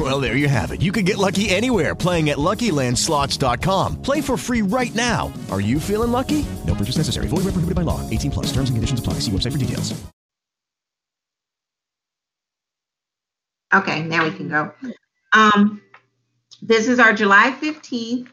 Well, there you have it. You can get lucky anywhere playing at LuckyLandSlots.com. Play for free right now. Are you feeling lucky? No purchase necessary. Void where prohibited by law. 18 plus. Terms and conditions apply. See website for details. Okay, now we can go. Um, this is our July 15th,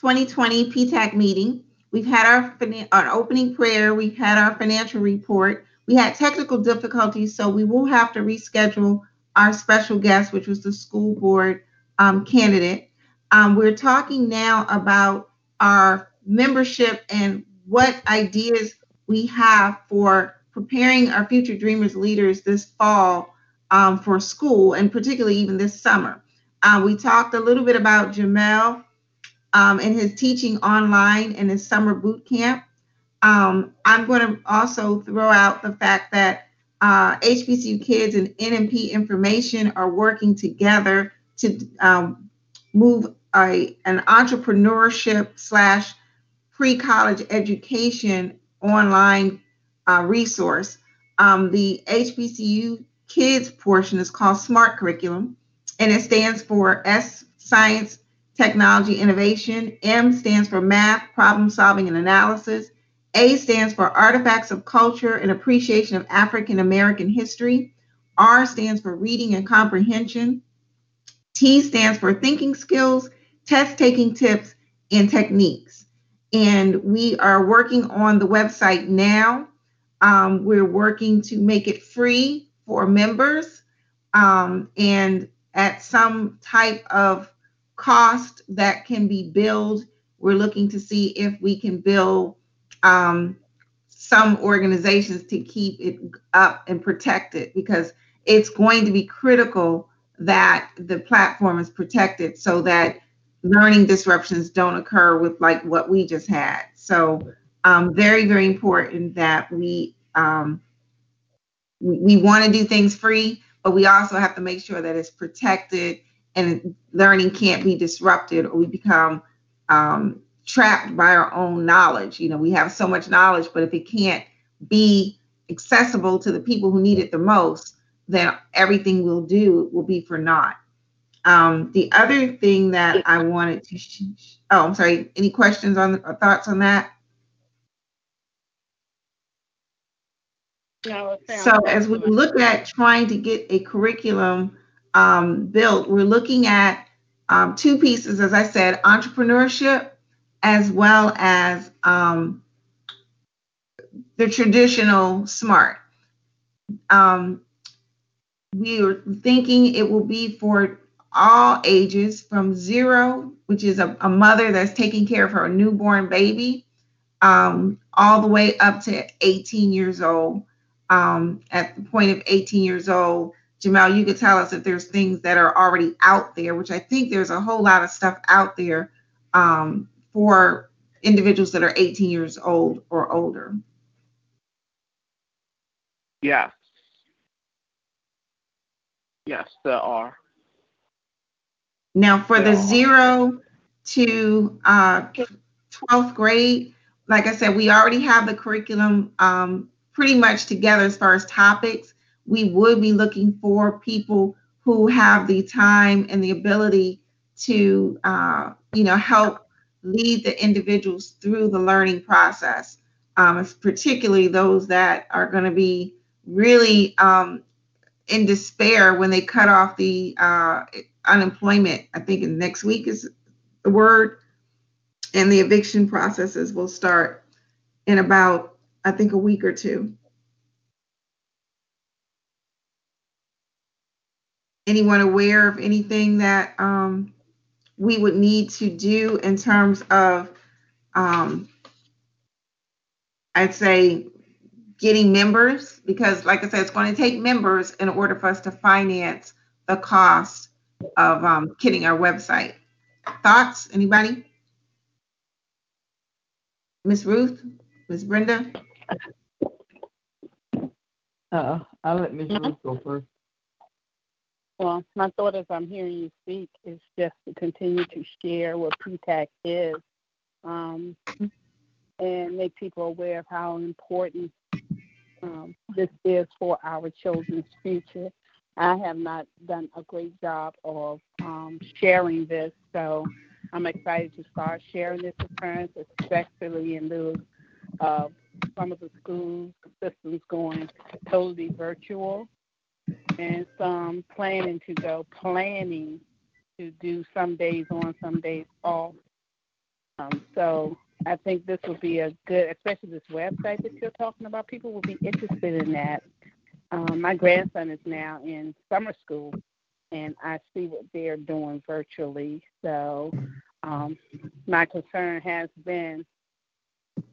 2020 PETAC meeting. We've had our, our opening prayer, we've had our financial report. We had technical difficulties, so we will have to reschedule our special guest, which was the school board um, candidate. Um, we're talking now about our membership and what ideas we have for preparing our future dreamers leaders this fall um, for school and particularly even this summer. Uh, we talked a little bit about Jamel um, and his teaching online and his summer boot camp. Um, I'm going to also throw out the fact that uh, HBCU kids and NMP information are working together to um, move a, an entrepreneurship slash pre-college education online uh, resource. Um, the HBCU kids portion is called Smart Curriculum, and it stands for S Science, Technology, Innovation. M stands for Math, Problem Solving, and Analysis. A stands for Artifacts of Culture and Appreciation of African American History. R stands for Reading and Comprehension. T stands for Thinking Skills, Test Taking Tips, and Techniques. And we are working on the website now. Um, we're working to make it free for members um, and at some type of cost that can be billed. We're looking to see if we can bill um, some organizations to keep it up and protect it because it's going to be critical that the platform is protected so that learning disruptions don't occur with like what we just had. So um, very, very important that we um, we, we want to do things free, but we also have to make sure that it's protected and learning can't be disrupted or we become um, trapped by our own knowledge. You know, we have so much knowledge, but if it can't be accessible to the people who need it the most, then everything we'll do will be for naught. Um, the other thing that I wanted to, sh- oh, I'm sorry, any questions on or thoughts on that? No, So as we look at trying to get a curriculum um, built, we're looking at um, two pieces, as I said, entrepreneurship as well as um, the traditional SMART. Um, we are thinking it will be for all ages from zero, which is a, a mother that's taking care of her newborn baby, um, all the way up to 18 years old. Um, at the point of 18 years old, Jamel, you could tell us if there's things that are already out there, which I think there's a whole lot of stuff out there um, for individuals that are 18 years old or older. Yes. Yes, there are. Now, for the Yeah. zero to uh, 12th grade, like I said, we already have the curriculum um, pretty much together as far as topics. We would be looking for people who have the time and the ability to, uh, you know, help lead the individuals through the learning process, um, particularly those that are going to be really um, in despair when they cut off the uh, unemployment. I think next week is the word, and the eviction processes will start in about I think a week or two. Anyone aware of anything that um, we would need to do in terms of, um, I'd say, getting members? Because, like I said, it's going to take members in order for us to finance the cost of um, kitting our website. Thoughts? Anybody? Miss Ruth? Miss Brenda? Uh, I'll let Ms. Ruth go first. Well, my thought as I'm hearing you speak is just to continue to share what PETAC is um, and make people aware of how important um, this is for our children's future. I have not done a great job of um, sharing this, so I'm excited to start sharing this parents, especially in lieu of some of the school systems going totally virtual and some planning to go planning to do some days on, some days off. Um, so I think this will be a good, especially this website that you're talking about. People will be interested in that. Um, my grandson is now in summer school, and I see what they're doing virtually. So um, my concern has been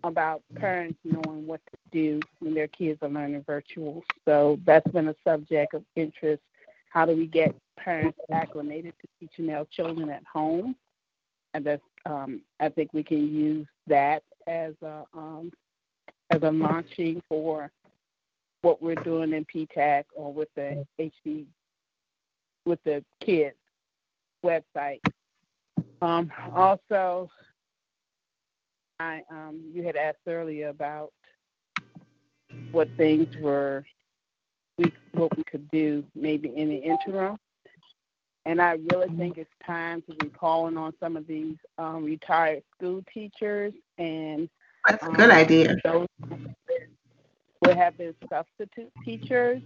about parents knowing what to do when their kids are learning virtual. So that's been a subject of interest. How do we get parents acclimated to teaching their children at home? And that's, um, I think we can use that as a um, as a launching for what we're doing in PETAC or with the HD with the kids website. Um, also, I um, you had asked earlier about what things were we what we could do maybe in the interim. And I really think it's time to be calling on some of these um, retired school teachers and that's a good um, idea. Those who have been substitute teachers.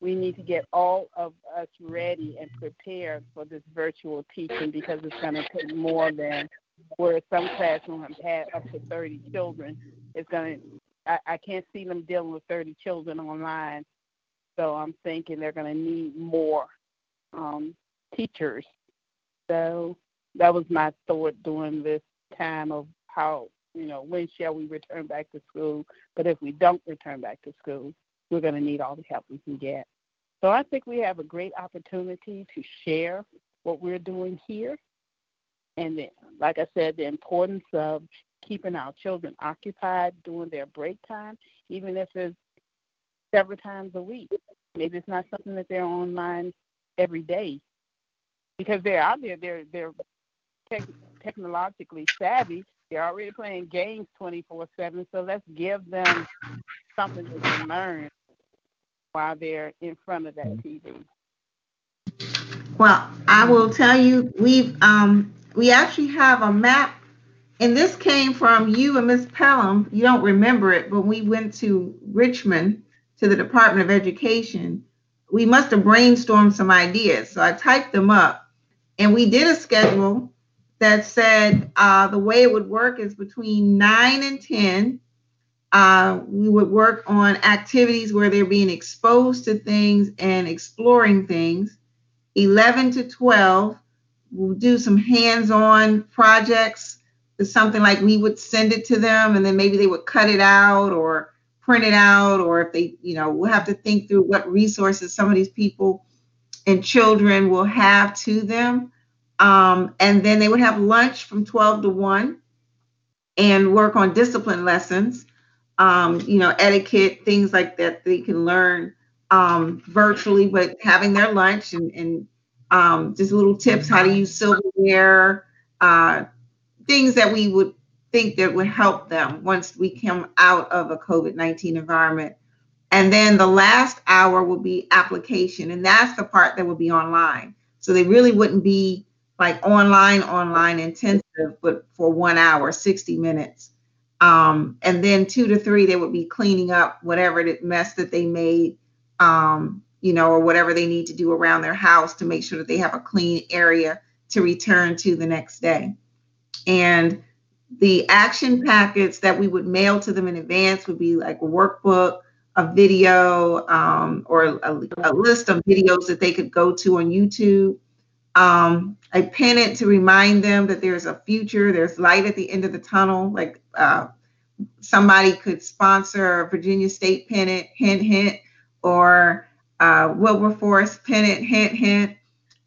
We need to get all of us ready and prepared for this virtual teaching because it's going to take more than where some classrooms have up to 30 children. It's going to, I, can't see them dealing with 30 children online. So I'm thinking they're going to need more um, teachers. So that was my thought during this time of how, you know, when shall we return back to school? But if we don't return back to school, we're going to need all the help we can get. So I think we have a great opportunity to share what we're doing here and then, like I said, the importance of keeping our children occupied during their break time, even if it's several times a week. Maybe it's not something that they're online every day, because they're out there. They're they're tech, technologically savvy. They're already playing games 24/7. So let's give them something to learn while they're in front of that TV. Well, I will tell you, we've um, we actually have a map, and this came from you and Miss Pelham. You don't remember it, but we went to Richmond to the Department of Education. We must have brainstormed some ideas. So I typed them up, and we did a schedule that said uh, the way it would work is between 9 and 10. Uh, we would work on activities where they're being exposed to things and exploring things. 11 to 12, we'll do some hands-on projects. It's something like we would send it to them and then maybe they would cut it out or print it out or if they, you know, we'll have to think through what resources some of these people and children will have to them. Um, and then they would have lunch from 12 to 1 and work on discipline lessons, um, you know, etiquette, things like that they can learn um, virtually, but having their lunch and, and um, just little tips how to use silverware, uh, things that we would think that would help them once we come out of a COVID 19 environment. And then the last hour will be application, and that's the part that will be online. So they really wouldn't be like online, online intensive, but for one hour, 60 minutes. Um, and then two to three, they would be cleaning up whatever mess that they made um, you know, or whatever they need to do around their house to make sure that they have a clean area to return to the next day. And the action packets that we would mail to them in advance would be like a workbook, a video, um, or a, a, list of videos that they could go to on YouTube. Um, pin it to remind them that there's a future, there's light at the end of the tunnel. Like uh, somebody could sponsor a Virginia State pennant, hint, hint, or uh, Wilberforce, Pennant, hint, hint.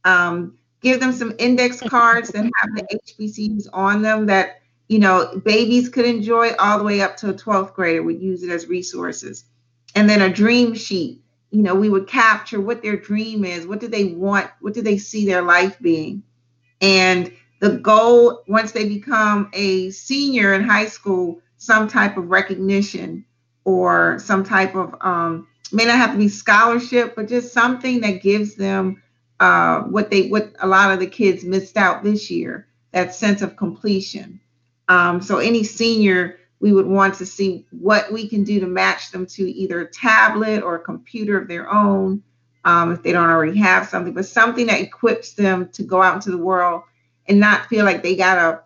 Um, give them some index cards that have the HBCUs on them that, you know, babies could enjoy all the way up to a 12th grader would use it as resources. and then a dream sheet. You know, we would capture what their dream is, what do they want, what do they see their life being, and the goal once they become a senior in high school, some type of recognition or some type of um, may not have to be scholarship, but just something that gives them uh, what they what a lot of the kids missed out this year that sense of completion. Um, so any senior, we would want to see what we can do to match them to either a tablet or a computer of their own, um, if they don't already have something, but something that equips them to go out into the world and not feel like they got a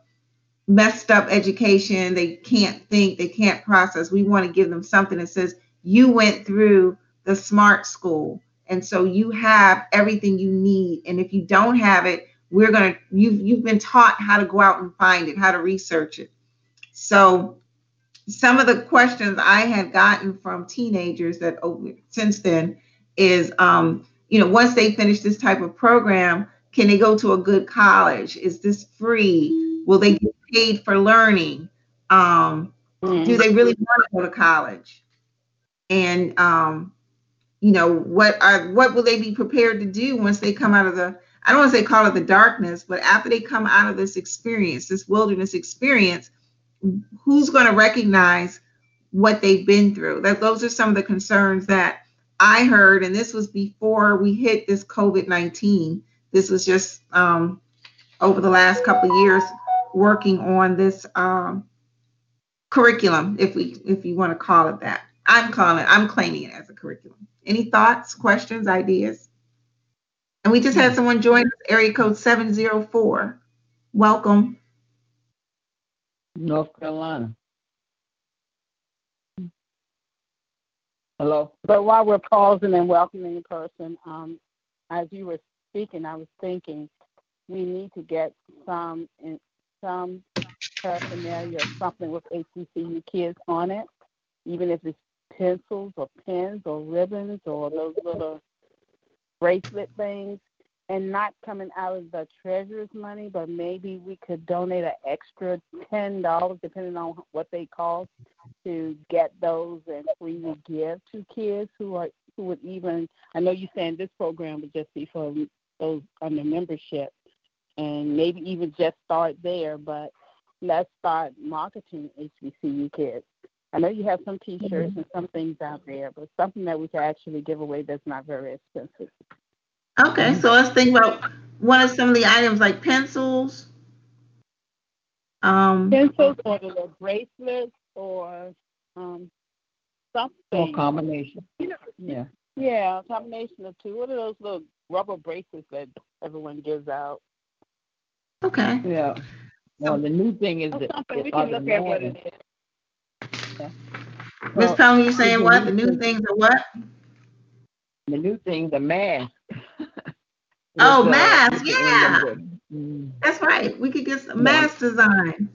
messed up education, they can't think, they can't process. We want to give them something that says, you went through the smart school. And so you have everything you need. And if you don't have it, we're going to you've you've been taught how to go out and find it how to research it so some of the questions i have gotten from teenagers that oh, since then is um, you know once they finish this type of program can they go to a good college is this free will they get paid for learning um, mm-hmm. do they really want to go to college and um, you know what are what will they be prepared to do once they come out of the I don't want to say call it the darkness, but after they come out of this experience, this wilderness experience, who's going to recognize what they've been through? That those are some of the concerns that I heard, and this was before we hit this COVID nineteen. This was just um, over the last couple of years working on this um, curriculum, if we if you want to call it that. I'm calling. I'm claiming it as a curriculum. Any thoughts, questions, ideas? And we just had hmm. someone join us, area code 704. Welcome. North Carolina. Hello. But while we're pausing and welcoming a person, um, as you were speaking, I was thinking we need to get some in, some paraphernalia or something with HBCU kids on it, even if it's pencils or pens or ribbons or those little bracelet things and not coming out of the treasurer's money, but maybe we could donate an extra ten dollars, depending on what they cost, to get those and freely give to kids who are who would even. I know you're saying this program would just be for those under membership, and maybe even just start there. But let's start marketing HBCU kids. I know you have some T-shirts mm-hmm. and some things out there, but something that we can actually give away that's not very expensive. Okay, so let's think about one of some of the items like pencils. Um, pencils or the little bracelets or um, something. Or combination. You know, yeah. Yeah, a combination of two. What are those little rubber bracelets that everyone gives out? Okay. Yeah. Well, the new thing is that we can look at what it is. Yeah. Miss well, you saying what? The new things are what? The new thing, the mask. oh, uh, mask, yeah. Mm. That's right. We could get some mask design.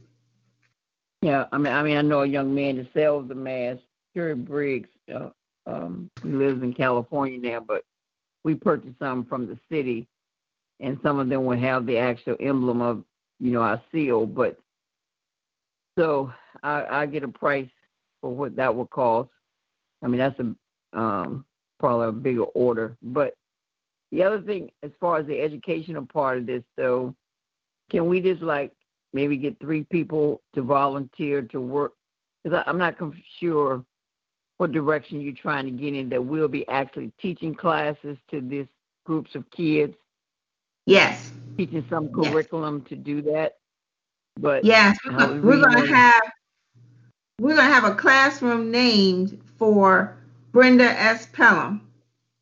Yeah, I mean, I mean, I know a young man that sells the mask, Jerry Briggs. Uh, um, he lives in California now, but we purchased some from the city, and some of them will have the actual emblem of, you know, our seal. But so I, I get a price for what that would cost. I mean, that's a um, probably a bigger order. But the other thing, as far as the educational part of this, though, can we just like maybe get three people to volunteer to work? Because I'm not sure what direction you're trying to get in. That we'll be actually teaching classes to these groups of kids. Yes. Teaching some curriculum yes. to do that. But yes, we're going to have we're going to have a classroom named for Brenda S. Pelham.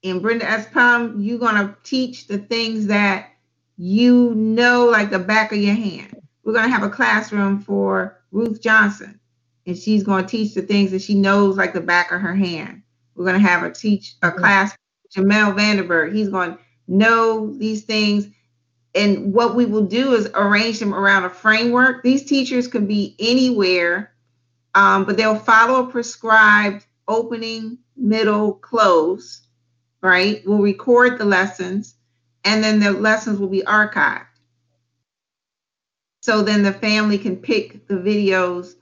And Brenda S. Pelham, you're going to teach the things that you know like the back of your hand. We're going to have a classroom for Ruth Johnson, and she's going to teach the things that she knows like the back of her hand. We're going to have a teach a mm-hmm. class Jamel Vanderberg. He's going to know these things. And what we will do is arrange them around a framework. These teachers can be anywhere um, but they'll follow a prescribed opening, middle, close, right? We'll record the lessons and then the lessons will be archived. So then the family can pick the videos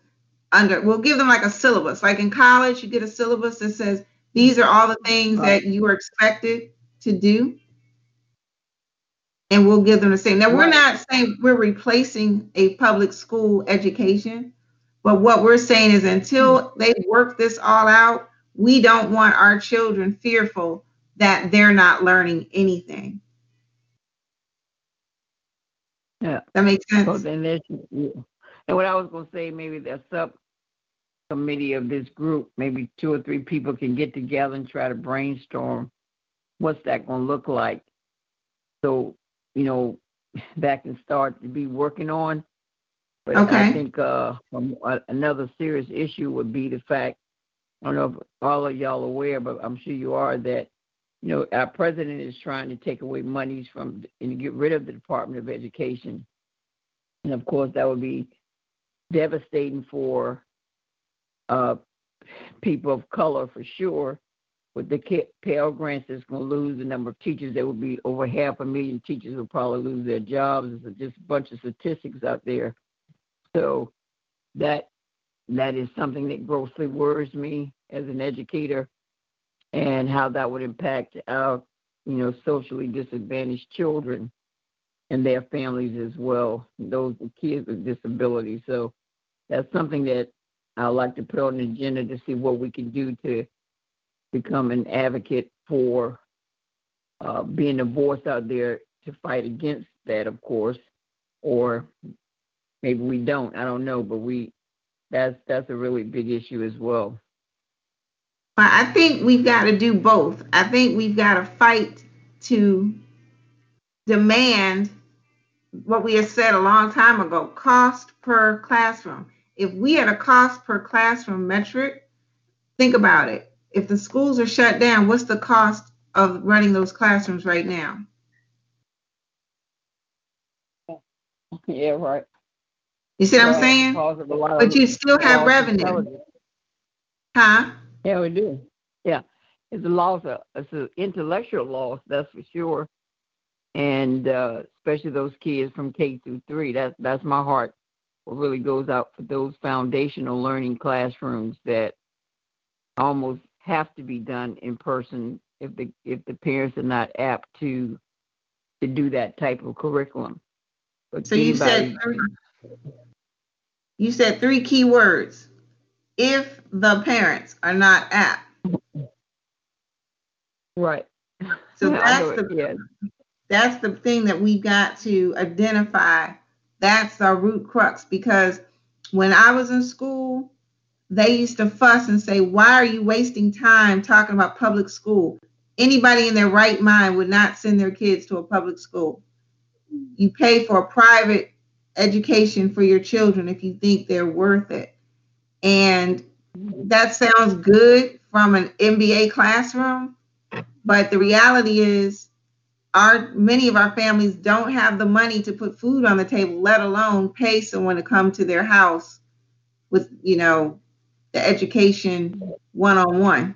under, we'll give them like a syllabus. Like in college, you get a syllabus that says, These are all the things that you are expected to do. And we'll give them the same. Now, we're not saying we're replacing a public school education, but what we're saying is until hmm. they work this all out, we don't want our children fearful that they're not learning anything. Yeah. That makes sense? then there's, yeah. and what I was gonna say, maybe the subcommittee of this group, maybe two or three people can get together and try to brainstorm what's that gonna look like. So, you know, that can start to be working on. But Okay. I think uh, um, another serious issue would be the fact, I don't know if all of y'all are aware, but I'm sure you are, that, you know, our president is trying to take away monies from and get rid of the Department of Education. And of course, that would be devastating for uh, people of color for sure. With the Pell Grants, it's going to lose the number of teachers. There will be over half a million teachers will probably lose their jobs. There's just a bunch of statistics out there. So that that is something that grossly worries me as an educator, and how that would impact our, you know, socially disadvantaged children and their families as well, those kids with disabilities. So that's something that I'd like to put on the agenda to see what we can do to become an advocate for uh, being a voice out there to fight against that, of course, or maybe we don't. I don't know, but we that's that's a really big issue as well. But I think we've got to do both. I think we've got to fight to demand what we had said a long time ago cost per classroom. If we had a cost per classroom metric, think about it. If the schools are shut down, what's the cost of running those classrooms right now? Yeah, right. You see what I'm saying? because of a lot of But you still have revenue, huh? Yeah, we do. Yeah, it's a loss. Of, it's an intellectual loss, that's for sure. And uh, especially those kids from K through three. That's that's my heart. What really goes out for those foundational learning classrooms that almost have to be done in person if the if the parents are not apt to to do that type of curriculum. But So you said you said three key words. If the parents are not apt. right. So Yeah, that's the yeah. that's the thing that we've got to identify. That's our root crux because when I was in school, they used to fuss and say, Why are you wasting time talking about public school? Anybody in their right mind would not send their kids to a public school. You pay for a private education for your children if you think they're worth it. And that sounds good from an MBA classroom, but the reality is our many of our families don't have the money to put food on the table, let alone pay someone to come to their house with, you know, the education one on one.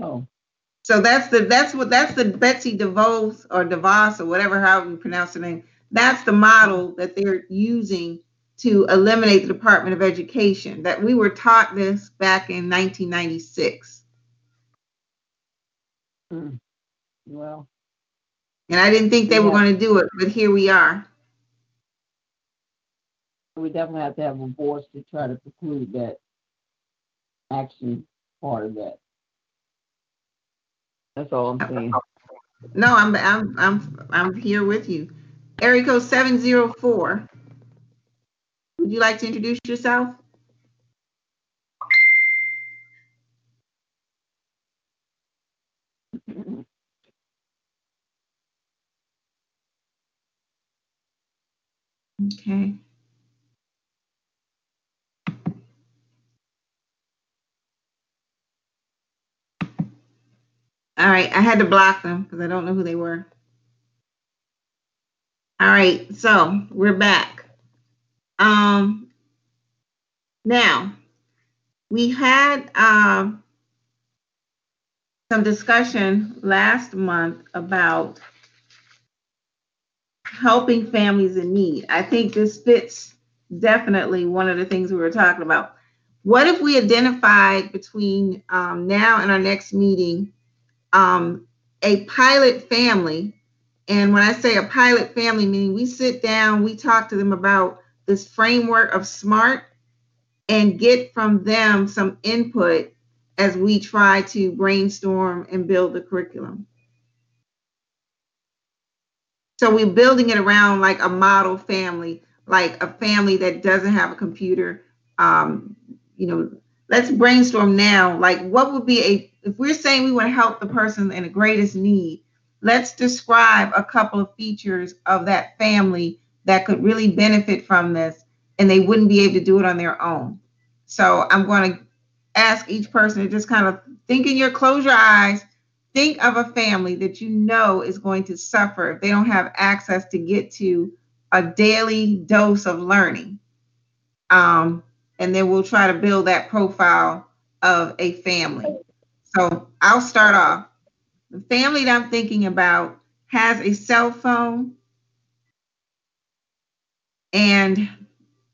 Oh, So that's the that's what that's the Betsy DeVos or DeVos or whatever however you pronounce the name. That's the model that they're using to eliminate the Department of Education. That we were taught this back in 1996, hmm. well, and I didn't think they were going to do it, but here we are. we definitely have to have a voice to try to preclude that action part of that. That's all I'm uh, saying. No, I'm I'm I'm I'm here with you. Area code 704. Would you like to introduce yourself? Okay. All right, I had to block them because I don't know who they were. All right, so we're back. Um, now we had um, some discussion last month about helping families in need. I think this fits definitely one of the things we were talking about. what if we identified between um, now and our next meeting um, a pilot family? And when I say a pilot family, meaning we sit down, we talk to them about this framework of SMART and get from them some input as we try to brainstorm and build the curriculum. So we're building it around like a model family, like a family that doesn't have a computer. Um, you know, let's brainstorm now. Like, what would be a if we're saying we want to help the person in the greatest need? Let's describe a couple of features of that family that could really benefit from this, and they wouldn't be able to do it on their own. So I'm going to ask each person to just kind of think in your close your eyes think of a family that you know is going to suffer if they don't have access to get to a daily dose of learning. Um, and then we'll try to build that profile of a family. So I'll start off. The family that I'm thinking about has a cell phone, and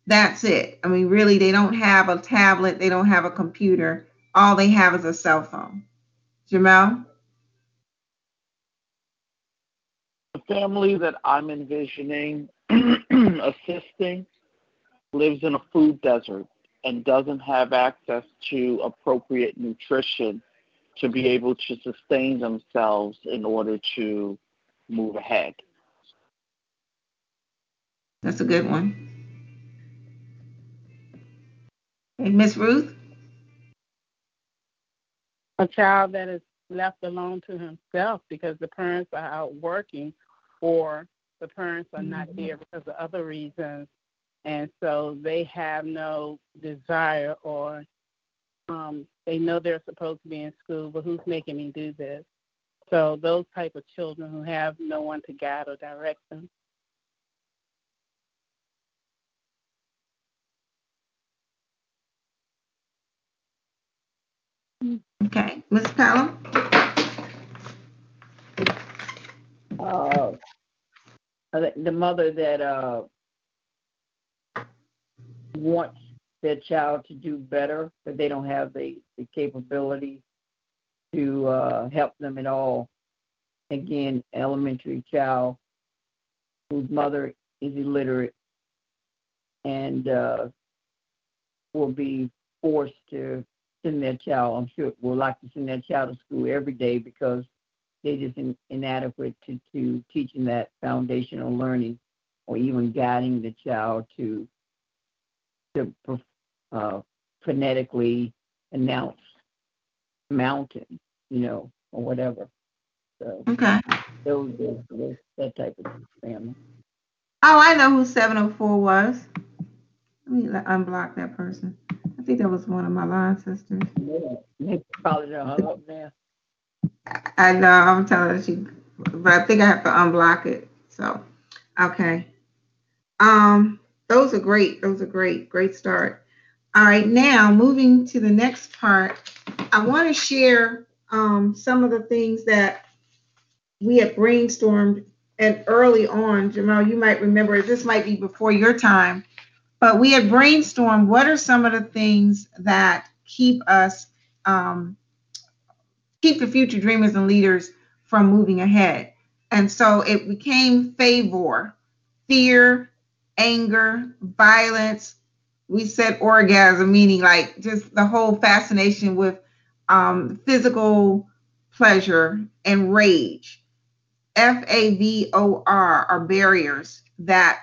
that's it. I mean, really, they don't have a tablet, they don't have a computer. All they have is a cell phone. Jamel? The family that I'm envisioning assisting lives in a food desert and doesn't have access to appropriate nutrition to be able to sustain themselves in order to move ahead. That's a good one. Hey, Miss Ruth? A child that is left alone to himself because the parents are out working or the parents are not Mm-hmm. there because of other reasons and so they have no desire or um, they know they're supposed to be in school but who's making me do this so those type of children who have no one to guide or direct them Okay. Ms. Pelham? Uh, the mother that uh, wants their child to do better, but they don't have the, the capability to uh, help them at all. Again, elementary child whose mother is illiterate and uh, will be forced to send their child, I'm sure, will like to send their child to school every day because they're just in, inadequate to, to teaching that foundational learning or even guiding the child to to uh, phonetically announce mountain, you know, or whatever. So Okay. those, that type of family. Oh, I know who 704 was. Let me unblock that person. I think that was one of my line sisters. Yeah, they probably done hung up now. I know, I'm telling she, but I think I have to unblock it. So, okay. Um, those are great. Those are great. Great start. All right, now moving to the next part, I want to share um, some of the things that we had brainstormed and early on. Jamal, you might remember this might be before your time, but we had brainstormed what are some of the things that keep us um, keep the future dreamers and leaders from moving ahead. And so it became favor, fear, anger, violence. We said orgasm, meaning like just the whole fascination with um, physical pleasure and rage. F A V O R are barriers that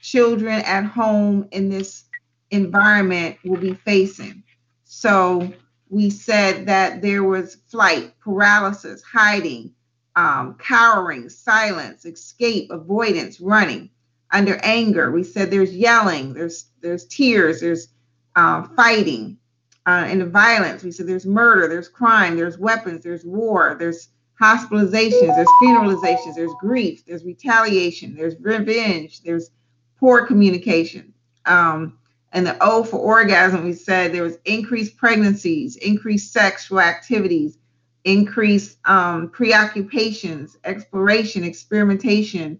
children at home in this environment will be facing. So we said that there was flight, paralysis, hiding, um, cowering, silence, escape, avoidance, running. Under anger, we said there's yelling, there's there's tears, there's uh, fighting. Uh, the violence, we said there's murder, there's crime, there's weapons, there's war, there's hospitalizations, there's funeralizations, there's grief, there's retaliation, there's revenge, there's poor communication. Um, and the O for orgasm, we said there was increased pregnancies, increased sexual activities, increased um, preoccupations, exploration, experimentation.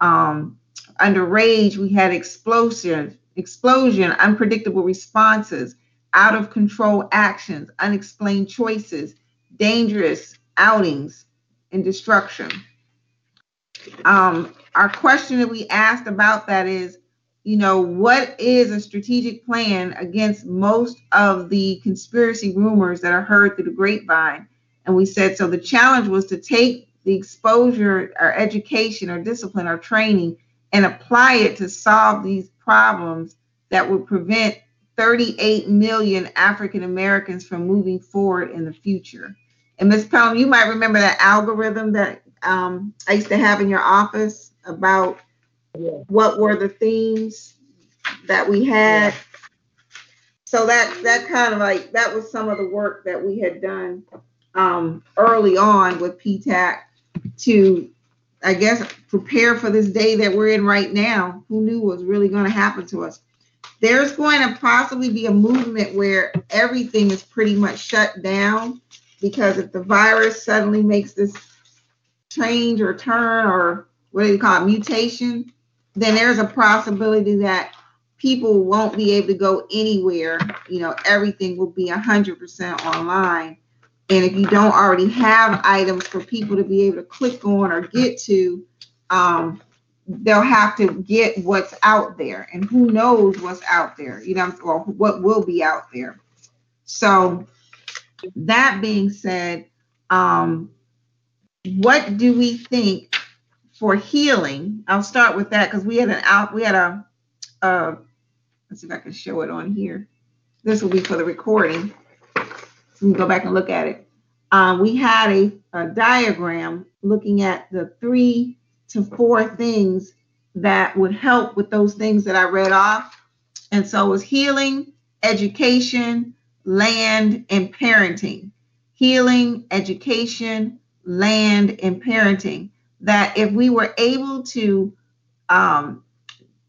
Um, under rage, we had explosion, explosion, unpredictable responses, out of control actions, unexplained choices, dangerous outings, and destruction. Um, our question that we asked about that is, you know, what is a strategic plan against most of the conspiracy rumors that are heard through the grapevine? And we said, so the challenge was to take the exposure or education or discipline or training and apply it to solve these problems that would prevent 38 million African Americans from moving forward in the future. And Ms. Pelham, you might remember that algorithm that um, I used to have in your office about Yeah. what were the themes that we had. So that that kind of like that was some of the work that we had done um, early on with PETAC to, I guess, prepare for this day that we're in right now. Who knew was really going to happen to us? There's going to possibly be a movement where everything is pretty much shut down because if the virus suddenly makes this change or turn or what do you call it, mutation, then there's a possibility that people won't be able to go anywhere. You know, everything will be 100% online. And if you don't already have items for people to be able to click on or get to, um, they'll have to get what's out there. And who knows what's out there, you know, or what will be out there. So, that being said, um, what do we think for healing? I'll start with that because we had an out, we had a, uh, let's see if I can show it on here. This will be for the recording. Can go back and look at it. Um, we had a, a diagram looking at the three to four things that would help with those things that I read off. And so it was healing, education, land, and parenting. Healing, education, land, and parenting. That if we were able to um,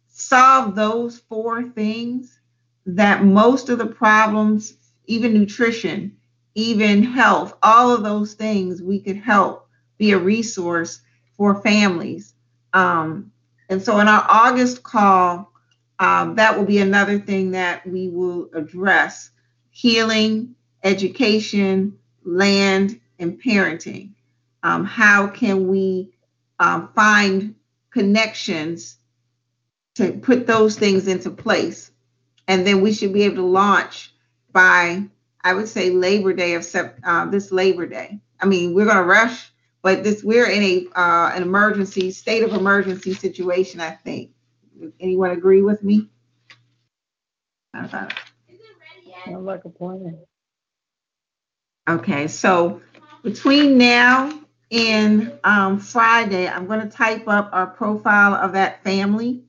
solve those four things, that most of the problems, even nutrition, even health, all of those things, we could help be a resource for families. Um, and so in our August call, um, that will be another thing that we will address healing, education, land, and parenting. Um, how can we um, find connections to put those things into place? And then we should be able to launch by, I would say, Labor Day of uh, this Labor Day. I mean, we're going to rush, but this we're in a uh, an emergency state of emergency situation. I think. Anyone agree with me? Sounds like a plan. Okay, so between now and um, Friday, I'm going to type up our profile of that family.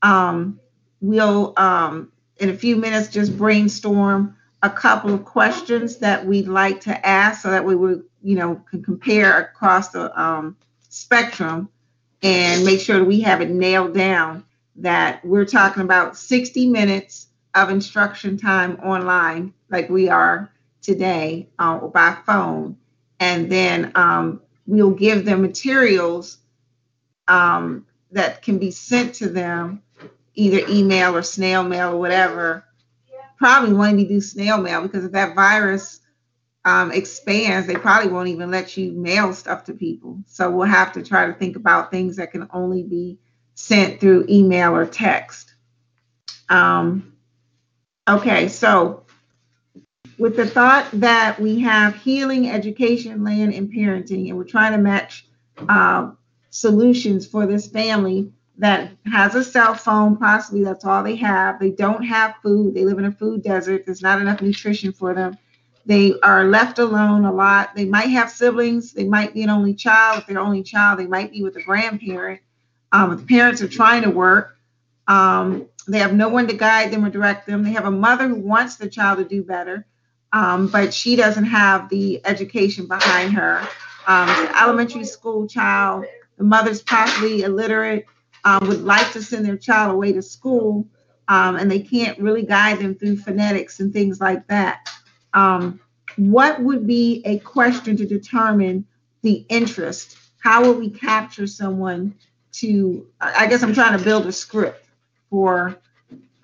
Um, we'll, um, in a few minutes, just brainstorm a couple of questions that we'd like to ask so that we would, you know, can compare across the um, spectrum and make sure that we have it nailed down that we're talking about 60 minutes of instruction time online, like we are today uh, by phone, and then um, we'll give them materials um, that can be sent to them, either email or snail mail or whatever. Probably won't even do snail mail because if that virus um, expands, they probably won't even let you mail stuff to people. So we'll have to try to think about things that can only be sent through email or text. Um, okay, so with the thought that we have healing, education, land, and parenting, and we're trying to match uh, solutions for this family that has a cell phone, possibly that's all they have. They don't have food, they live in a food desert, there's not enough nutrition for them. They are left alone a lot. They might have siblings, they might be an only child. If they're only child, they might be with a grandparent. Um, the parents are trying to work, um, they have no one to guide them or direct them. They have a mother who wants the child to do better um, but she doesn't have the education behind her. Um, elementary school child. The mother's possibly illiterate, um, would like to send their child away to school, um, and they can't really guide them through phonetics and things like that. Um, what would be a question to determine the interest? How would we capture someone to? I guess I'm trying to build a script for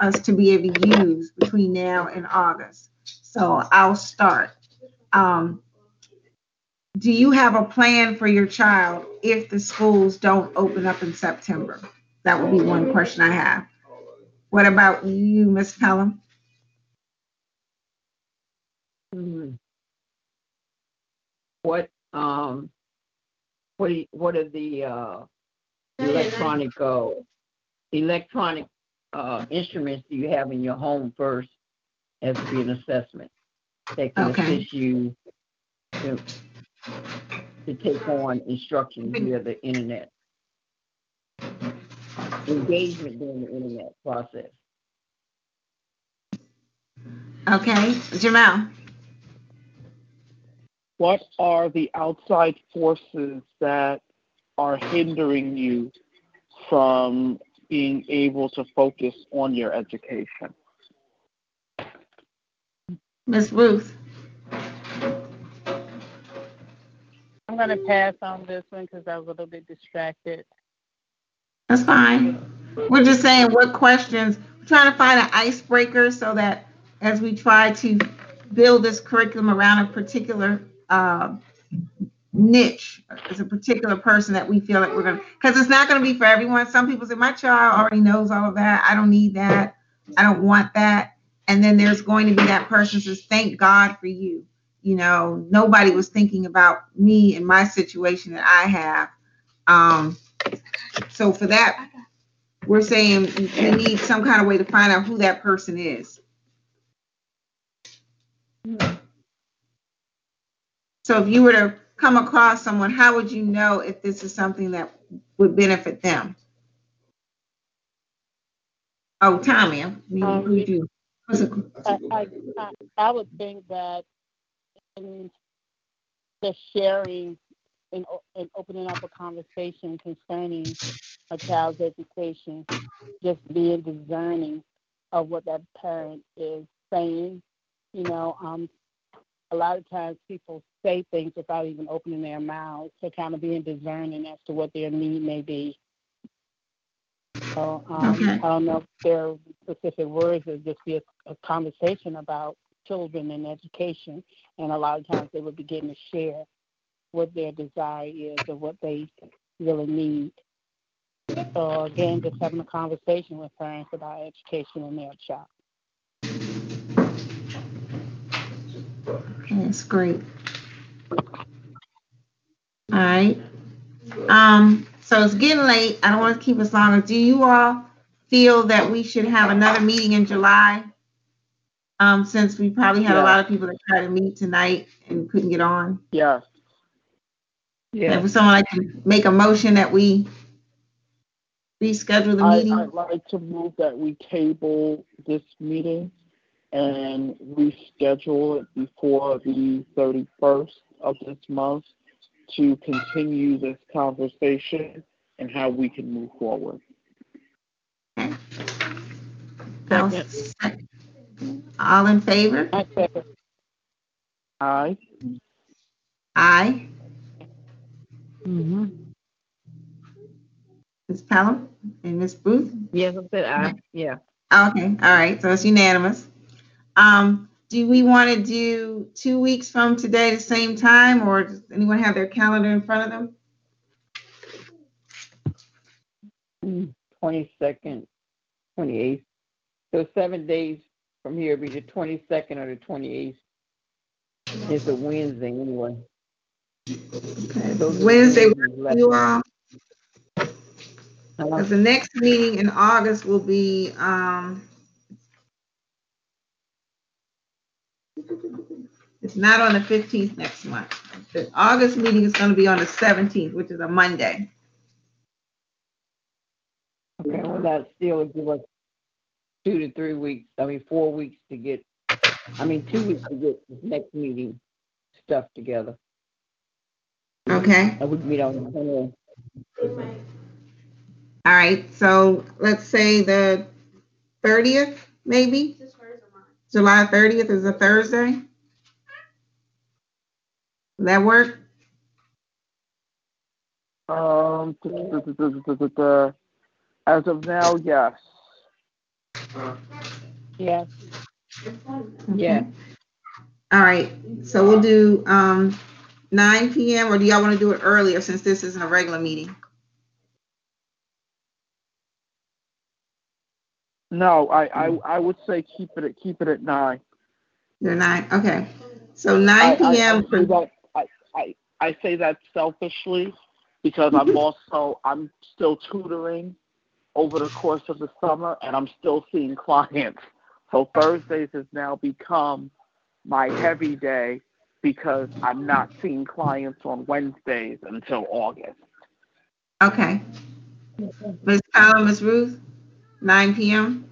us to be able to use between now and August. So I'll start. Um, do you have a plan for your child if the schools don't open up in September? That would be one question I have. What about you, Ms. Pelham? Mhm. What, um, what, you- what are the, uh, electronic, uh, electronic, uh, instruments do you have in your home first as to be an assessment? That can Okay. assist you to, to take on instruction via the internet. Engagement during the internet process. Okay, Jamel? What are the outside forces that are hindering you from being able to focus on your education? Ms. Ruth? Going to pass on this one because I was a little bit distracted. That's fine. We're just saying what questions, we're trying to find an icebreaker so that as we try to build this curriculum around a particular uh, niche, as a particular person that we feel like we're gonna, because it's not gonna be for everyone. Some people say, my child already knows all of that. I don't need that. I don't want that. And then there's going to be that person says, thank God for you. You know, nobody was thinking about me and my situation that I have. Um, so for that, we're saying we need some kind of way to find out who that person is. So if you were to come across someone, how would you know if this is something that would benefit them? Oh, Tommy, I mean, Um, who do? what's it- I, I, I, I would think that in the sharing and, and opening up a conversation concerning a child's education, just being discerning of what that parent is saying. You know, um, a lot of times people say things without even opening their mouths, so kind of being discerning as to what their need may be. So um, Okay. I don't know if there are specific words, or just be a, a conversation about children and education, and a lot of times they would begin to share what their desire is or what they really need. So again, just having a conversation with parents about education in their child. That's great. All right. Um, so it's getting late. I don't want to keep us longer. Do you all feel that we should have another meeting in July? Um, since we probably had a lot of people that tried to meet tonight and couldn't get on. Yeah. Yeah. If someone like to make a motion that we reschedule the I, meeting? I'd like to move that we table this meeting and reschedule it before the 31st of this month to continue this conversation and how we can move forward. I'll sec- All in favor? I second. Aye. Aye. Mm-hmm. Ms. Pelham and Ms. Booth? Yes, I said I, yeah. Okay, all right, so it's unanimous. Um, do we want to do two weeks from today, the same time, or does anyone have their calendar in front of them? Twenty-second, twenty-eighth. So seven days from here be the twenty-second or the twenty-eighth. It's a Wednesday anyway. Okay, Those are Wednesday, left. you all, Uh, the next meeting in August will be, um, it's not on the fifteenth next month. The August meeting is gonna be on the seventeenth, which is a Monday. Okay, well, that still would give us two to three weeks, I mean, four weeks to get, I mean, two weeks to get this next meeting stuff together. Okay, And we can meet on the twentieth. all right, so let's say the thirtieth, maybe? July thirtieth is a Thursday? Does that work? Um, as of now, yes. Yes. Yeah. All right, so we'll do, um, nine PM, or do y'all want to do it earlier since this isn't a regular meeting? No, I, I, I would say keep it at, keep it at nine. You're nine, okay. So I, nine I, I PM, say that, I, I, I say that selfishly because I'm also, I'm still tutoring over the course of the summer and I'm still seeing clients. So Thursdays has now become my heavy day because I'm not seeing clients on Wednesdays until August. okay. Ms. Collins, Ms. Ruth, nine PM?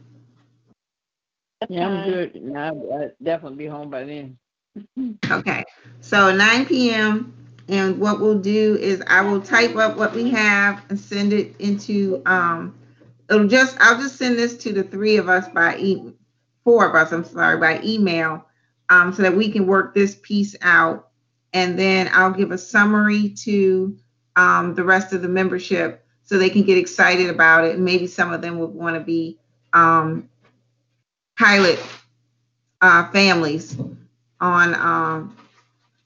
Yeah, I'm good. Nah, I'll definitely be home by then. Okay, so nine PM, and what we'll do is I will type up what we have and send it into, um, it'll just, I'll just send this to the three of us by e, four of us, I'm sorry, by email, um, so that we can work this piece out. And then I'll give a summary to, um, the rest of the membership so they can get excited about it. And maybe some of them would want to be, um, pilot, uh, families on um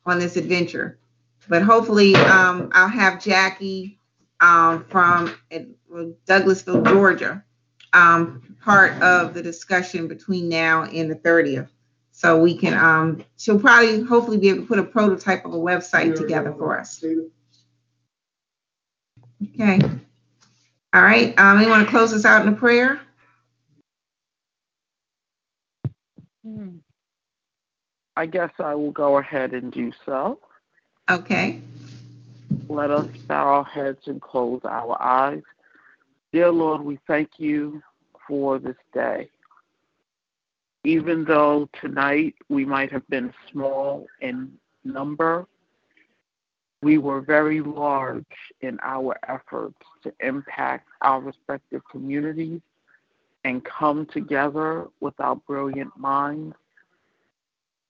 on this adventure. But hopefully, um, I'll have Jackie um, from Douglasville, Georgia, um, part of the discussion between now and the 30th. So we can, um, she'll probably, hopefully, be able to put a prototype of a website together for us. Okay. All right. Um, anyone want to close us out in a prayer? I guess I will go ahead and do so. Okay. Let us bow our heads and close our eyes. Dear Lord, we thank you for this day. Even though tonight we might have been small in number, we were very large in our efforts to impact our respective communities and come together with our brilliant minds,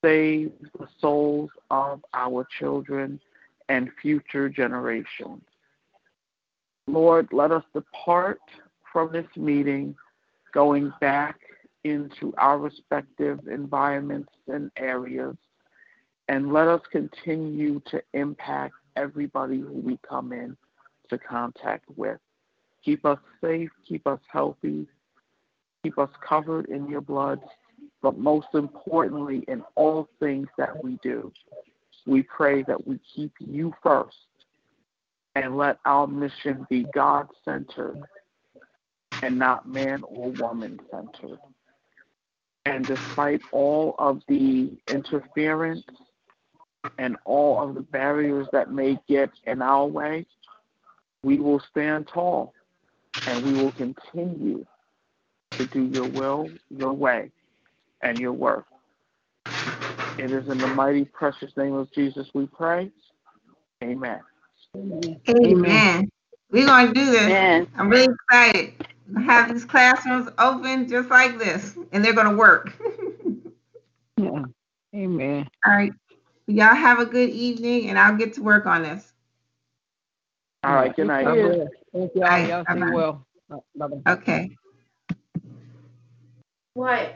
save the souls of our children and future generations. Lord, let us depart from this meeting going back into our respective environments and areas, and let us continue to impact everybody who we come in to contact with. Keep us safe, keep us healthy, keep us covered in your blood, but most importantly, in all things that we do, we pray that we keep you first and let our mission be God centered and not man or woman centered. And despite all of the interference and all of the barriers that may get in our way, we will stand tall and we will continue to do your will, your way, and your work. It is in the mighty, precious name of Jesus we pray. Amen. Amen. We're going to do this. Amen. I'm really excited. We'll have these classrooms open just like this, and they're going to work. Yeah. Amen. All right. Y'all have a good evening, and I'll get to work on this. All right, good night. God bless. Thank you all. Y'all stay Bye-bye. well. Bye-bye. Okay. What?